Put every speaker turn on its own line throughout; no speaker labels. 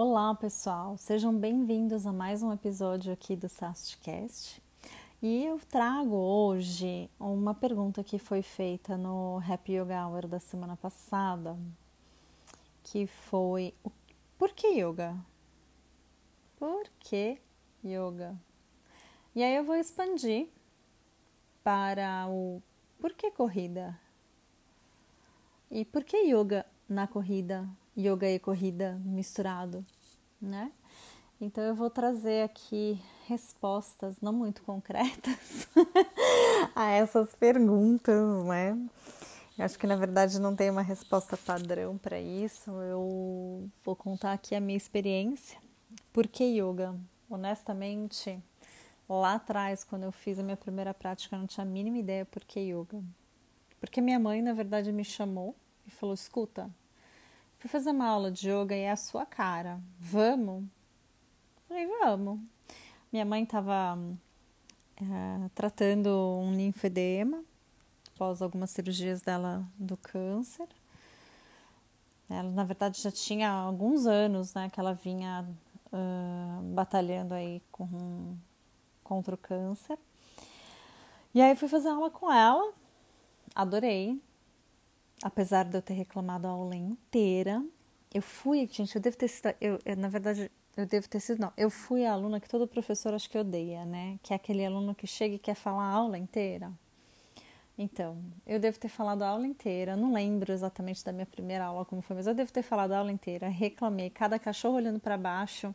Olá, pessoal. Sejam bem-vindos a mais um episódio aqui do Sastcast. E eu trago hoje uma pergunta que foi feita no Happy Yoga Hour da semana passada, que foi por que yoga? Por que yoga? E aí eu vou expandir para o por que corrida? E por que yoga na corrida? Yoga e corrida misturado, né? Então eu vou trazer aqui respostas não muito concretas a essas perguntas, né? Eu acho que na verdade não tem uma resposta padrão para isso. Eu vou contar aqui a minha experiência. Por que yoga? Honestamente, lá atrás, quando eu fiz a minha primeira prática, eu não tinha a mínima ideia por que yoga. Porque minha mãe, na verdade, me chamou e falou: escuta, fui fazer uma aula de yoga e é a sua cara. Vamos? Falei, vamos. Minha mãe estava é, tratando um linfedema após algumas cirurgias dela do câncer. Ela, na verdade, já tinha alguns anos, né, que ela vinha uh, batalhando aí com, contra o câncer. E aí fui fazer aula com ela, adorei, apesar de eu ter reclamado a aula inteira. Eu fui, gente, eu devo ter sido, eu, eu na verdade, eu devo ter sido, não. Eu fui a aluna que todo professor acho que odeia, né? Que é aquele aluno que chega e quer falar a aula inteira. Então, eu devo ter falado a aula inteira, não lembro exatamente da minha primeira aula como foi, mas eu devo ter falado a aula inteira, reclamei, cada cachorro olhando para baixo.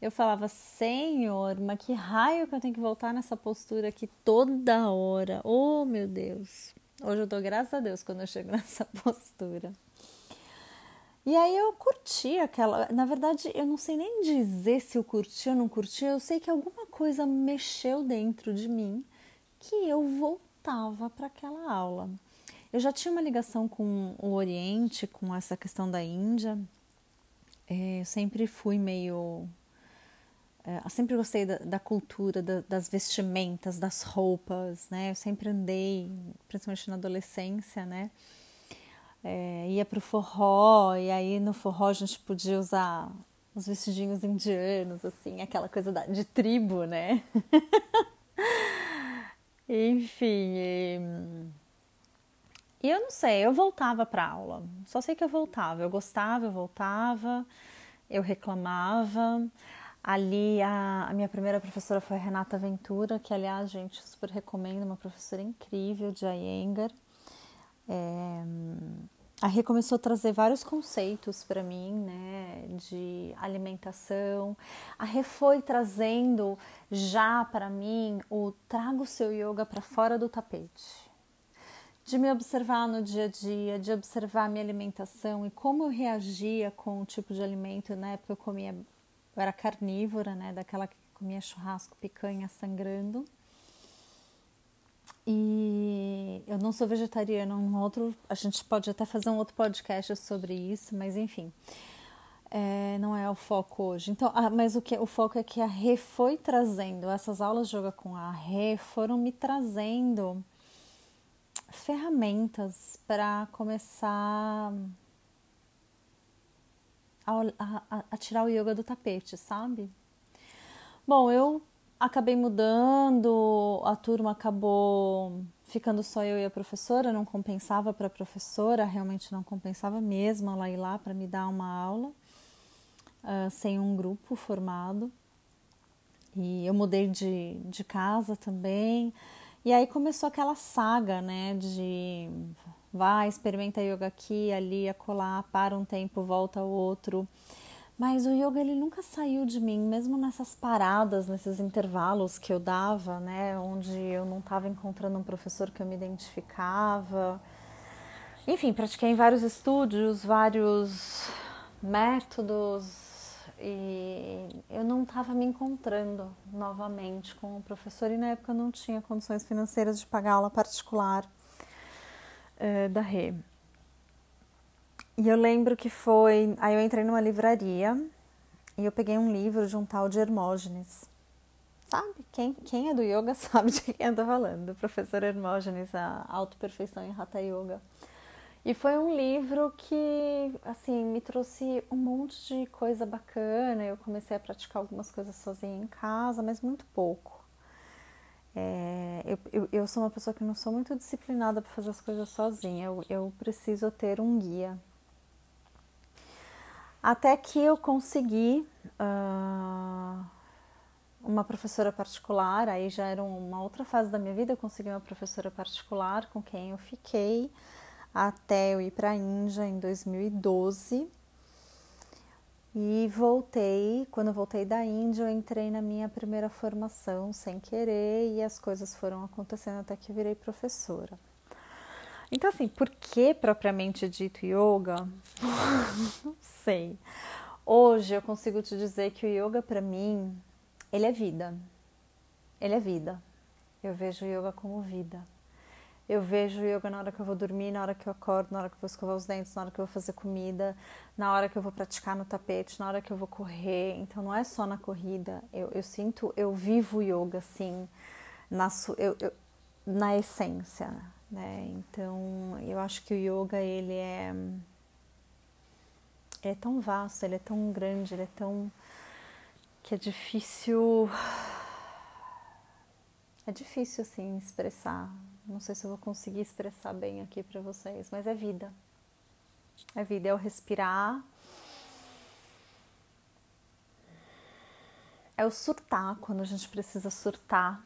Eu falava, Senhor, mas que raio que eu tenho que voltar nessa postura aqui toda hora. Oh, meu Deus. Hoje eu dou graças a Deus quando eu chego nessa postura. E aí eu curti aquela. Na verdade, eu não sei nem dizer se eu curti ou não curti, eu sei que alguma coisa mexeu dentro de mim que eu voltava para aquela aula. Eu já tinha uma ligação com o Oriente, com essa questão da Índia. É, eu sempre fui meio. É, eu sempre gostei da, da cultura, da, das vestimentas, das roupas, né? Eu sempre andei, principalmente na adolescência, né? é, ia pro forró, e aí no forró a gente podia usar os vestidinhos indianos, assim, aquela coisa da, de tribo, né? Enfim. E, e eu não sei, eu voltava para aula. Só sei que eu voltava. Eu gostava, eu voltava, eu reclamava. Ali a, a, minha primeira professora foi a Renata Ventura, que aliás, gente, super recomendo, uma professora incrível de Iyengar. É, a Rê começou a trazer vários conceitos para mim, né, de alimentação. A Rê foi trazendo já para mim o traga o seu yoga para fora do tapete. De me observar no dia a dia, de observar a minha alimentação e como eu reagia com o tipo de alimento. Na época eu comia, eu era carnívora, né, daquela que comia churrasco, picanha sangrando. E eu não sou vegetariana, um outro, a gente pode até fazer um outro podcast sobre isso, mas enfim, é, não é o foco hoje. Então, ah, mas o que o foco é que a Rê foi trazendo, essas aulas de yoga com a Rê foram me trazendo ferramentas para começar a, a, a tirar o yoga do tapete, sabe? Bom, eu acabei mudando, a turma acabou ficando só eu e a professora, não compensava para a professora, realmente não compensava mesmo ela ir lá para me dar uma aula uh, sem um grupo formado. E eu mudei de, de casa também. E aí começou aquela saga, né, de vai, experimenta yoga aqui, ali, acolá, para um tempo, volta ao outro. Mas o yoga ele nunca saiu de mim, mesmo nessas paradas, nesses intervalos que eu dava, né, onde eu não estava encontrando um professor que eu me identificava. Enfim, pratiquei em vários estúdios, vários métodos e eu não estava me encontrando novamente com o professor e na época eu não tinha condições financeiras de pagar aula particular uh, da Rê. E eu lembro que foi. Aí eu entrei numa livraria e eu peguei um livro de um tal de Hermógenes. Sabe? Quem, quem é do yoga sabe de quem eu tô falando. Do professor Hermógenes, a Autoperfeição em Hatha Yoga. E foi um livro que, assim, me trouxe um monte de coisa bacana. Eu comecei a praticar algumas coisas sozinha em casa, mas muito pouco. É, eu, eu, eu, sou uma pessoa que não sou muito disciplinada para fazer as coisas sozinha. Eu, eu preciso ter um guia. Até que eu consegui uh, uma professora particular, aí já era uma outra fase da minha vida. Eu consegui uma professora particular com quem eu fiquei até eu ir para a Índia em 2012. E voltei, quando eu voltei da Índia, eu entrei na minha primeira formação sem querer e as coisas foram acontecendo até que virei professora. Então, assim, por que propriamente dito yoga? Não sei. Hoje eu consigo te dizer que o yoga para mim, ele é vida. Ele é vida. Eu vejo o yoga como vida. Eu vejo yoga na hora que eu vou dormir, na hora que eu acordo, na hora que eu vou escovar os dentes, na hora que eu vou fazer comida, na hora que eu vou praticar no tapete, na hora que eu vou correr. Então não é só na corrida. Eu, eu sinto, eu vivo yoga assim, na, eu, eu, na essência. Né? Então eu acho que o yoga ele é, ele é tão vasto, ele é tão grande, ele é tão que é difícil é difícil assim expressar não sei se eu vou conseguir expressar bem aqui para vocês, mas é vida. É vida, é o respirar. É o surtar quando a gente precisa surtar.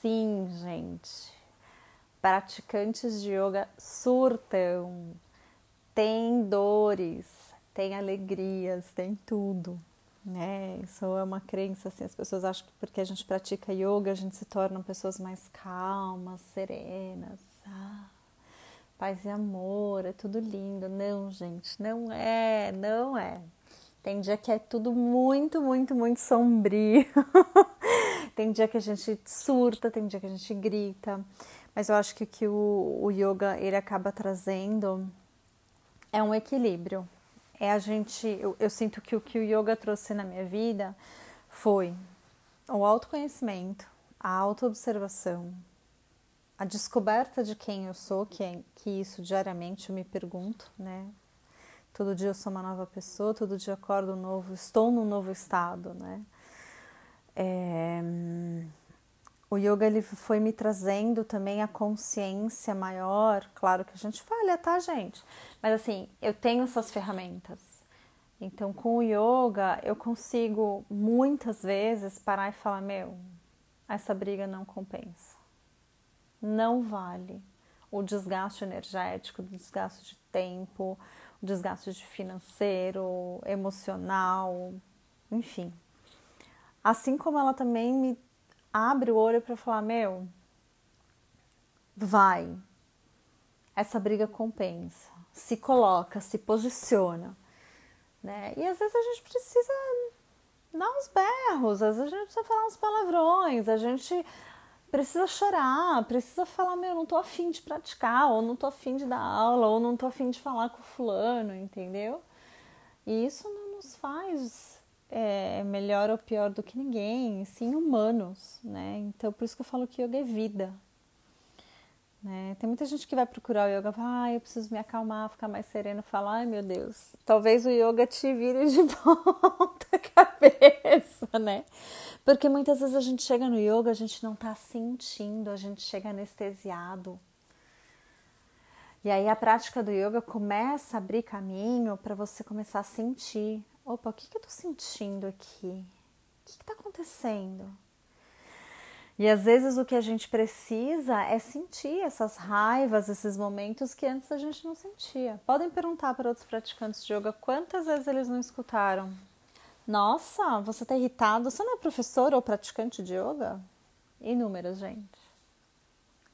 Sim, gente. Praticantes de yoga surtam. Tem dores, tem alegrias, tem tudo né? Isso é uma crença, assim, as pessoas acham que porque a gente pratica yoga a gente se torna pessoas mais calmas, serenas, ah, paz e amor, é tudo lindo. Não, gente, não é, não é. Tem dia que é tudo muito, muito, muito sombrio. tem dia que a gente surta, tem dia que a gente grita. Mas eu acho que o que o, o yoga ele acaba trazendo é um equilíbrio, é a gente, eu, eu sinto que o que o yoga trouxe na minha vida foi o autoconhecimento, a autoobservação, a descoberta de quem eu sou, que é que isso diariamente eu me pergunto, né? Todo dia eu sou uma nova pessoa, todo dia acordo novo, estou num novo estado, né? É, o yoga ele foi me trazendo também a consciência maior. Claro que a gente falha, tá, gente? Mas assim, eu tenho essas ferramentas. Então, com o yoga, eu consigo muitas vezes parar e falar: meu, essa briga não compensa. Não vale o desgaste energético, o desgaste de tempo, o desgaste de financeiro, emocional, enfim. Assim como ela também me abre o olho para falar: meu, vai, essa briga compensa se coloca, se posiciona. Né? E às vezes a gente precisa dar uns berros, às vezes a gente precisa falar uns palavrões, a gente precisa chorar, precisa falar, meu, não tô afim de praticar, ou não tô afim de dar aula, ou não tô afim de falar com fulano, entendeu? E isso não nos faz é, melhor ou pior do que ninguém, sim humanos, né? Então por isso que eu falo que yoga é vida, né? Tem muita gente que vai procurar o yoga, ah, eu preciso me acalmar, ficar mais sereno, falar, ai meu Deus, talvez o yoga te vire de volta a cabeça, né? Porque muitas vezes a gente chega no yoga, a gente não tá sentindo, a gente chega anestesiado. E aí a prática do yoga começa a abrir caminho para você começar a sentir. Opa, o que, que eu tô sentindo aqui? O que, que tá acontecendo? E às vezes o que a gente precisa é sentir essas raivas, esses momentos que antes a gente não sentia. Podem perguntar para outros praticantes de yoga quantas vezes eles não escutaram. Nossa, você está irritado? Você não é professor ou praticante de yoga? Inúmeras, gente.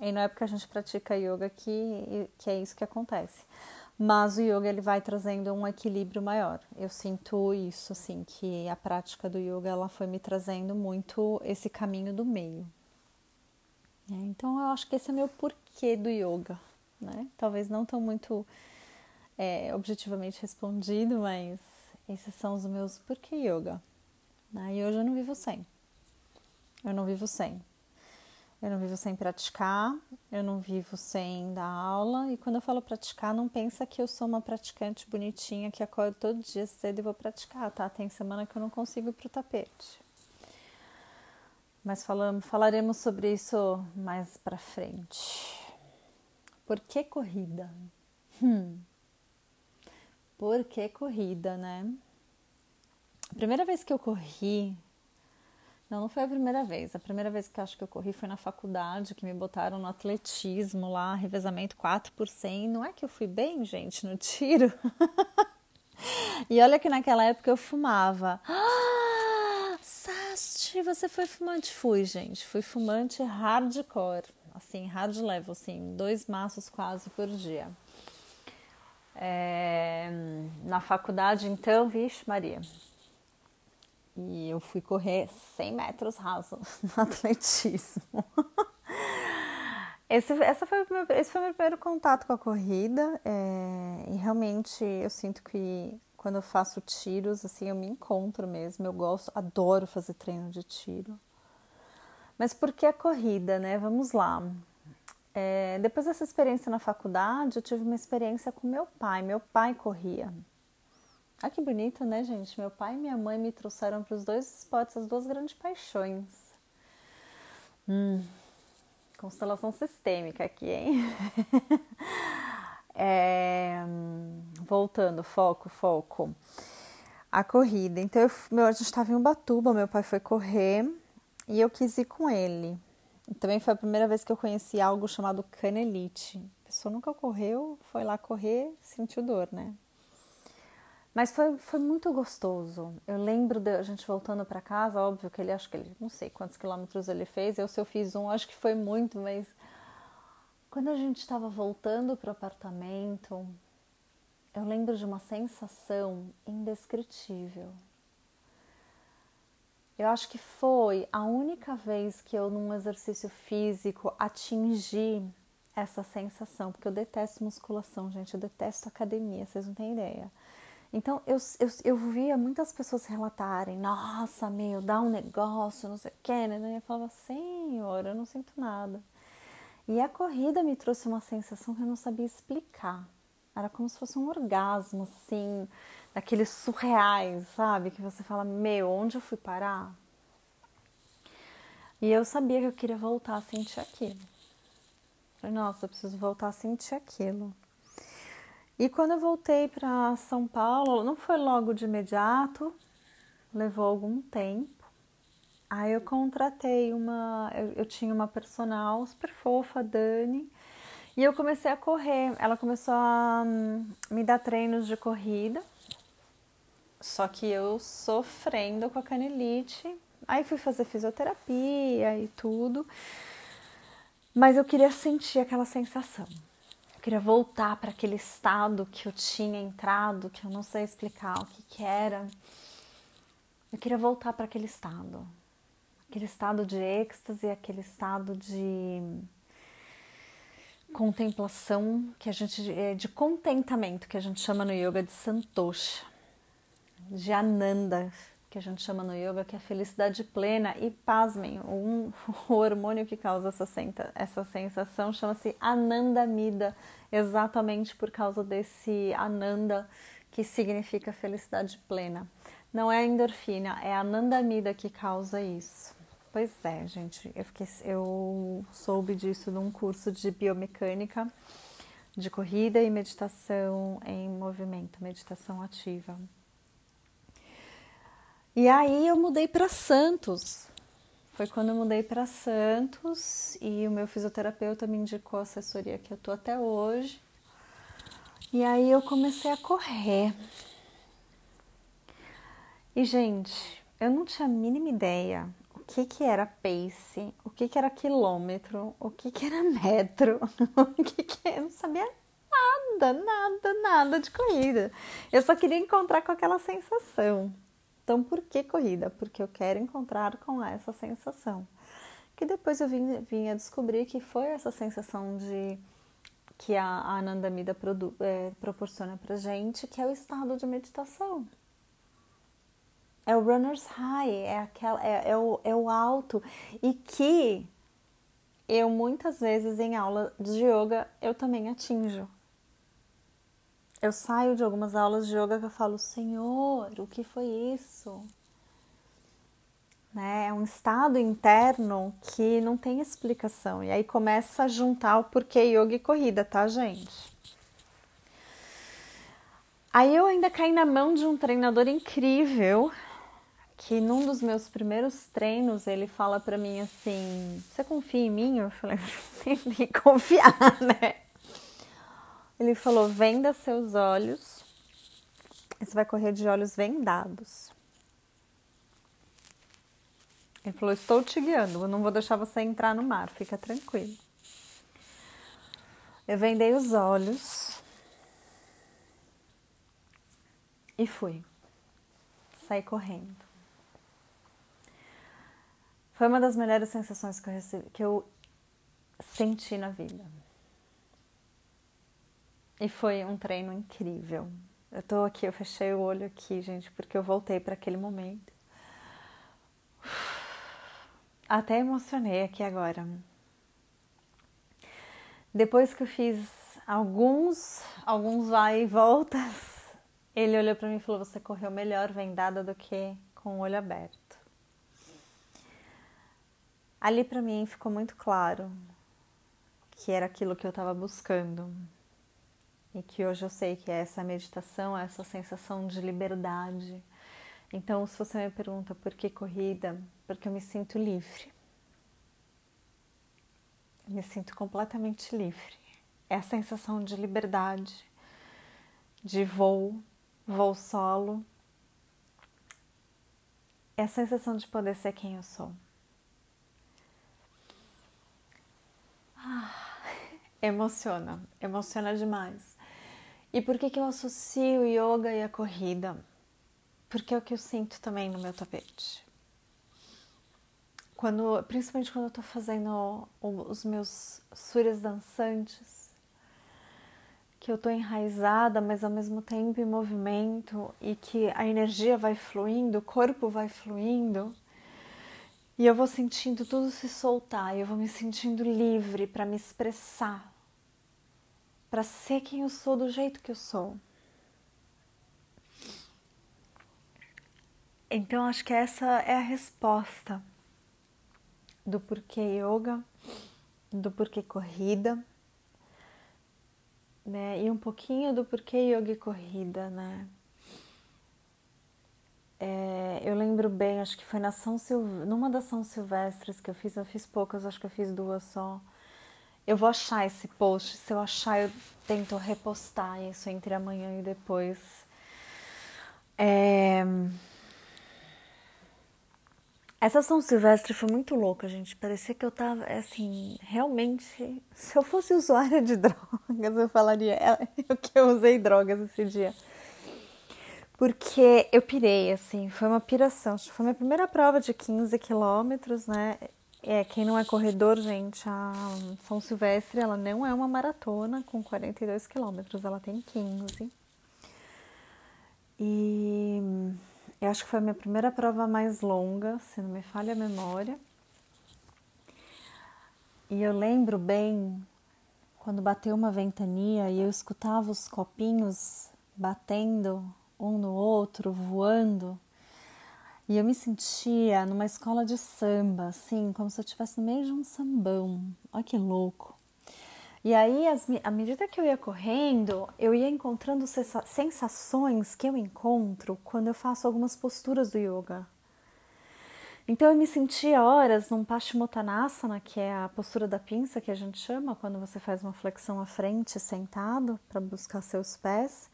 E não é porque a gente pratica yoga que, que é isso que acontece. Mas o yoga ele vai trazendo um equilíbrio maior. Eu sinto isso, assim, que a prática do yoga ela foi me trazendo muito esse caminho do meio. É, então eu acho que esse é meu porquê do yoga, né? Talvez não tão muito é, objetivamente respondido, mas esses são os meus porquê yoga. Né? E hoje eu não vivo sem. Eu não vivo sem. Eu não vivo sem praticar, eu não vivo sem dar aula. E quando eu falo praticar, não pensa que eu sou uma praticante bonitinha que acordo todo dia cedo e vou praticar, tá? Tem semana que eu não consigo ir pro tapete. Mas falamos, falaremos sobre isso mais pra frente. Por que corrida? Hum. Por que corrida, né? A primeira vez que eu corri, não, não foi a primeira vez. A primeira vez que eu acho que eu corri foi na faculdade, que me botaram no atletismo lá, revezamento 4 por 100. Não é que eu fui bem, gente, no tiro? e olha que naquela época eu fumava. Ah, Sasti, você foi fumante? Fui, gente. Fui fumante hardcore. Assim, hard level, assim, dois maços quase por dia. É, na faculdade, então, vixe, Maria, e eu fui correr 100 metros rasos no atletismo. Esse, essa foi meu, esse foi o meu primeiro contato com a corrida é, e realmente eu sinto que quando eu faço tiros, assim, eu me encontro mesmo. Eu gosto, adoro fazer treino de tiro. Mas por que a corrida, né? Vamos lá. É, depois dessa experiência na faculdade, eu tive uma experiência com meu pai. Meu pai corria. Ah, que bonito, né, gente? Meu pai e minha mãe me trouxeram para os dois esportes, as duas grandes paixões. Hum, constelação sistêmica aqui, hein? é, voltando, foco, foco. A corrida. Então, eu, meu, a gente estava em Ubatuba, meu pai foi correr e eu quis ir com ele. Também foi a primeira vez que eu conheci algo chamado canelite. A pessoa nunca correu, foi lá correr, sentiu dor, né? Mas foi, foi muito gostoso. Eu lembro de a gente voltando para casa, óbvio que ele, acho que ele, não sei quantos quilômetros ele fez. Eu, se eu fiz um, acho que foi muito, mas quando a gente estava voltando para o apartamento, eu lembro de uma sensação indescritível. Eu acho que foi a única vez que eu, num exercício físico, atingi essa sensação, porque eu detesto musculação, gente, eu detesto academia, vocês não têm ideia. Então eu, eu, eu via muitas pessoas relatarem, nossa, meu, dá um negócio, não sei o que, né? E eu falava, senhor, eu não sinto nada. E a corrida me trouxe uma sensação que eu não sabia explicar. Era como se fosse um orgasmo, assim, daqueles surreais, sabe? Que você fala, meu, onde eu fui parar? E eu sabia que eu queria voltar a sentir aquilo. Falei, nossa, eu preciso voltar a sentir aquilo. E quando eu voltei para São Paulo, não foi logo de imediato, levou algum tempo. Aí eu contratei uma, eu, eu tinha uma personal super fofa, Dani, e eu comecei a correr. Ela começou a hum, me dar treinos de corrida, só que eu sofrendo com a canelite. Aí fui fazer fisioterapia e tudo, mas eu queria sentir aquela sensação queria voltar para aquele estado que eu tinha entrado, que eu não sei explicar o que, que era. Eu queria voltar para aquele estado. Aquele estado de êxtase, aquele estado de contemplação que a gente é, de contentamento que a gente chama no yoga de santosha, de ananda, que a gente chama no yoga, que é felicidade plena. E pasmem, um, o hormônio que causa essa, senta, essa sensação chama-se anandamida, exatamente por causa desse ananda, que significa felicidade plena. Não é a endorfina, é a anandamida que causa isso. Pois é, gente, eu, fiquei, eu soube disso num curso de biomecânica de corrida e meditação em movimento, meditação ativa. E aí eu mudei para Santos. Foi quando eu mudei para Santos e o meu fisioterapeuta me indicou a assessoria que eu tô até hoje. E aí eu comecei a correr. E gente, eu não tinha a mínima ideia o que que era pace, o que que era quilômetro, o que que era metro, o que que eu não sabia nada, nada, nada de corrida. Eu só queria encontrar com aquela sensação. Então, por que corrida? Porque eu quero encontrar com essa sensação. Que depois eu vim, vim a descobrir que foi essa sensação de que a, a Anandamida produ, é, proporciona pra gente, que é o estado de meditação. É o runner's high, é, aquela, é, é, o, é o alto. E que eu muitas vezes em aula de yoga eu também atinjo. Eu saio de algumas aulas de yoga que eu falo, Senhor, o que foi isso? Né? É um estado interno que não tem explicação. E aí começa a juntar o porquê yoga e corrida, tá, gente? Aí eu ainda caí na mão de um treinador incrível que num dos meus primeiros treinos ele fala para mim assim: "Você confia em mim?" Eu falei: "Tem que confiar, né?" Ele falou: "Venda seus olhos. Você vai correr de olhos vendados." Ele falou: "Estou te guiando, eu não vou deixar você entrar no mar, fica tranquilo." Eu vendei os olhos e fui. Saí correndo. Foi uma das melhores sensações que eu, recebi, que eu senti na vida. E foi um treino incrível. Eu tô aqui, eu fechei o olho aqui, gente, porque eu voltei para aquele momento. Até emocionei aqui agora. Depois que eu fiz alguns, alguns vai e voltas, ele olhou para mim e falou: "Você correu melhor vendada do que com o olho aberto". Ali para mim ficou muito claro que era aquilo que eu estava buscando e que hoje eu sei que é essa meditação, essa sensação de liberdade. Então, se você me pergunta por que corrida, porque eu me sinto livre. me sinto completamente livre. É a sensação de liberdade, de voo, voo solo. É a sensação de poder ser quem eu sou. Ah, emociona, emociona demais. E por que, que eu associo yoga e a corrida? Porque é o que eu sinto também no meu tapete. Quando, principalmente quando eu tô fazendo os meus suras dançantes, que eu tô enraizada, mas ao mesmo tempo em movimento e que a energia vai fluindo, o corpo vai fluindo, e eu vou sentindo tudo se soltar, eu vou me sentindo livre para me expressar, para ser quem eu sou do jeito que eu sou. Então acho que essa é a resposta do porquê yoga, do porquê corrida, né? E um pouquinho do porquê yoga e corrida, né? É, eu lembro bem, acho que foi na São Silvestre, numa das São Silvestres que eu fiz, eu fiz poucas, acho que eu fiz duas só. Eu vou achar esse post, se eu achar eu tento repostar isso entre amanhã e depois. É... Essa São Silvestre foi muito louca, gente. Parecia que eu tava, assim, realmente. Se eu fosse usuária de drogas, eu falaria é, que eu usei drogas esse dia porque eu pirei, assim, foi uma piração. Foi minha primeira prova de 15 quilômetros, né? É, quem não é corredor, gente, a São Silvestre, ela não é uma maratona com 42 quilômetros, ela tem 15. E eu acho que foi a minha primeira prova mais longa, se não me falha a memória. E eu lembro bem quando bateu uma ventania e eu escutava os copinhos batendo um no outro, voando. E eu me sentia numa escola de samba, assim, como se eu estivesse no meio de um sambão. Olha que louco. E aí, as, à medida que eu ia correndo, eu ia encontrando sensações que eu encontro quando eu faço algumas posturas do yoga. Então eu me sentia horas num Paschimottanasana, que é a postura da pinça que a gente chama quando você faz uma flexão à frente sentado para buscar seus pés.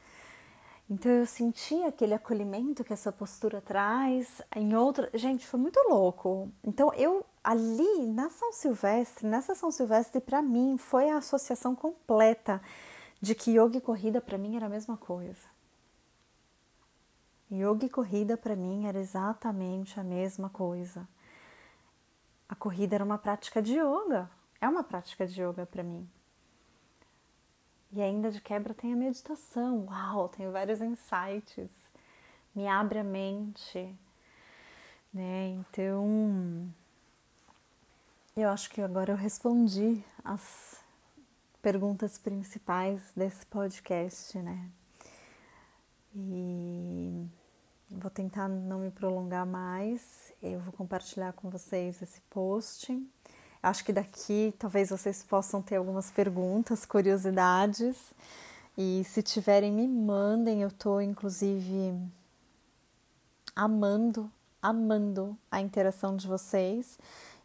Então eu senti aquele acolhimento que essa postura traz em outra. Gente, foi muito louco. Então eu ali na São Silvestre, nessa São Silvestre, para mim foi a associação completa de que yoga e corrida para mim era a mesma coisa. Yoga e corrida para mim era exatamente a mesma coisa. A corrida era uma prática de yoga, é uma prática de yoga para mim. E ainda de quebra tem a meditação. Uau, tenho vários insights. Me abre a mente. Né? Então, eu acho que agora eu respondi as perguntas principais desse podcast, né? E vou tentar não me prolongar mais. Eu vou compartilhar com vocês esse post. Acho que daqui talvez vocês possam ter algumas perguntas, curiosidades. E se tiverem, me mandem. Eu tô inclusive amando, amando a interação de vocês.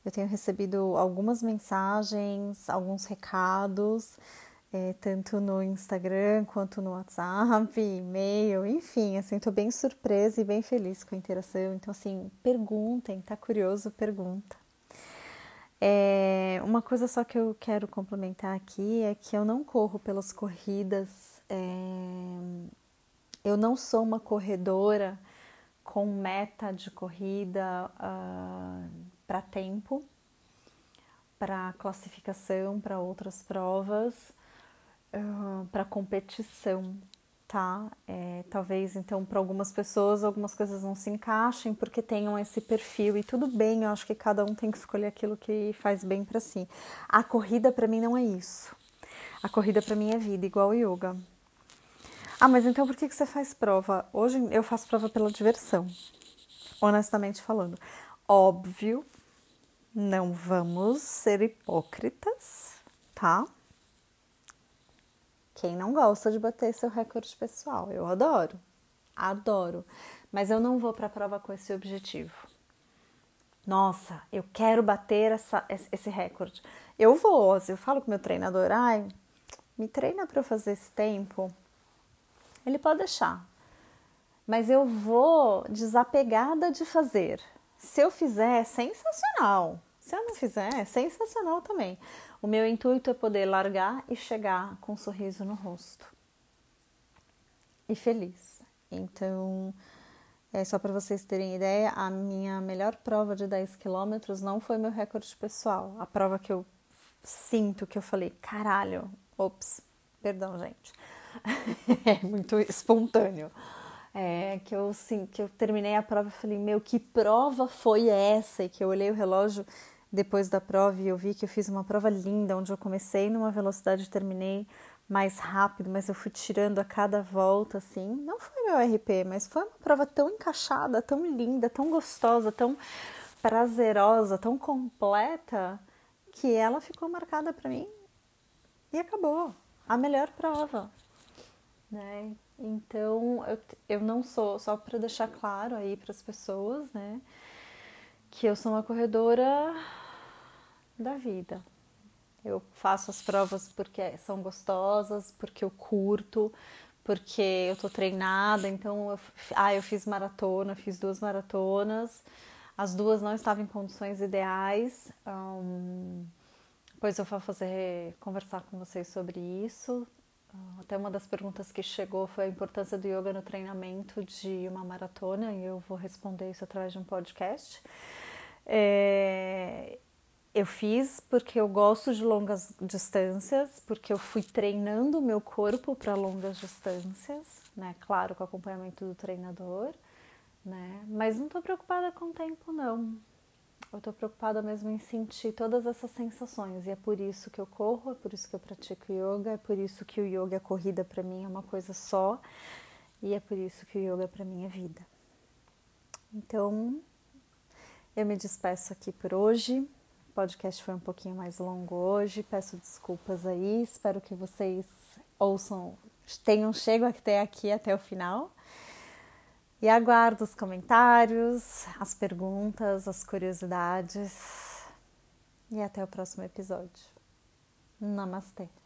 Eu tenho recebido algumas mensagens, alguns recados, é, tanto no Instagram quanto no WhatsApp, e-mail, enfim, assim, tô bem surpresa e bem feliz com a interação. Então, assim, perguntem, tá curioso? Pergunta. É, uma coisa só que eu quero complementar aqui é que eu não corro pelas corridas, é, eu não sou uma corredora com meta de corrida uh, para tempo, para classificação, para outras provas, uh, para competição, tá? É, talvez então para algumas pessoas algumas coisas não se encaixem porque tenham esse perfil e tudo bem, eu acho que cada um tem que escolher aquilo que faz bem para si. A corrida para mim não é isso. A corrida para mim é vida, igual o yoga. Ah, mas então por que, que você faz prova? Hoje eu faço prova pela diversão, honestamente falando. Óbvio, não vamos ser hipócritas, tá? Quem não gosta de bater seu recorde pessoal? Eu adoro, adoro. Mas eu não vou para a prova com esse objetivo. Nossa, eu quero bater essa, esse recorde. Eu vou, eu falo com meu treinador, ai, me treina para eu fazer esse tempo ele pode deixar. Mas eu vou desapegada de fazer. Se eu fizer, é sensacional. Se eu não fizer, é sensacional também. O meu intuito é poder largar e chegar com um sorriso no rosto. E feliz. Então, é só para vocês terem ideia, a minha melhor prova de 10 quilômetros não foi meu recorde pessoal. A prova que eu sinto, que eu falei, caralho, ops, perdão, gente é muito espontâneo. É, que eu sim, que eu terminei a prova e falei, meu, que prova foi essa? E que eu olhei o relógio depois da prova e eu vi que eu fiz uma prova linda, onde eu comecei numa velocidade e terminei mais rápido, mas eu fui tirando a cada volta, assim. Não foi meu RP, mas foi uma prova tão encaixada, tão linda, tão gostosa, tão prazerosa, tão completa, que ela ficou marcada para mim e acabou. A melhor prova né? Então, eu, eu não sou, só para deixar claro aí para as pessoas, né, que eu sou uma corredora da vida. Eu faço as provas porque são gostosas, porque eu curto, porque eu tô treinada. Então, eu, ah, eu fiz maratona, fiz duas maratonas. As duas não estavam em condições ideais. Um, depois eu vou fazer conversar com vocês sobre isso. Até uma das perguntas que chegou foi a importância do yoga no treinamento de uma maratona, e eu vou responder isso através de um podcast. É, eu fiz porque eu gosto de longas distâncias, porque eu fui treinando o meu corpo para longas distâncias, né? Claro, com acompanhamento do treinador, né? Mas não estou preocupada com o tempo, não. Eu estou preocupada mesmo em sentir todas essas sensações e é por isso que eu corro, é por isso que eu pratico yoga, é por isso que o yoga, a corrida para mim é uma coisa só e é por isso que o yoga para mim é vida. Então, eu me despeço aqui por hoje. Podcast foi um pouquinho mais longo hoje, peço desculpas aí, espero que vocês ouçam, tenham chego até aqui até o final. E aguardo os comentários, as perguntas, as curiosidades. E até o próximo episódio. Namastê!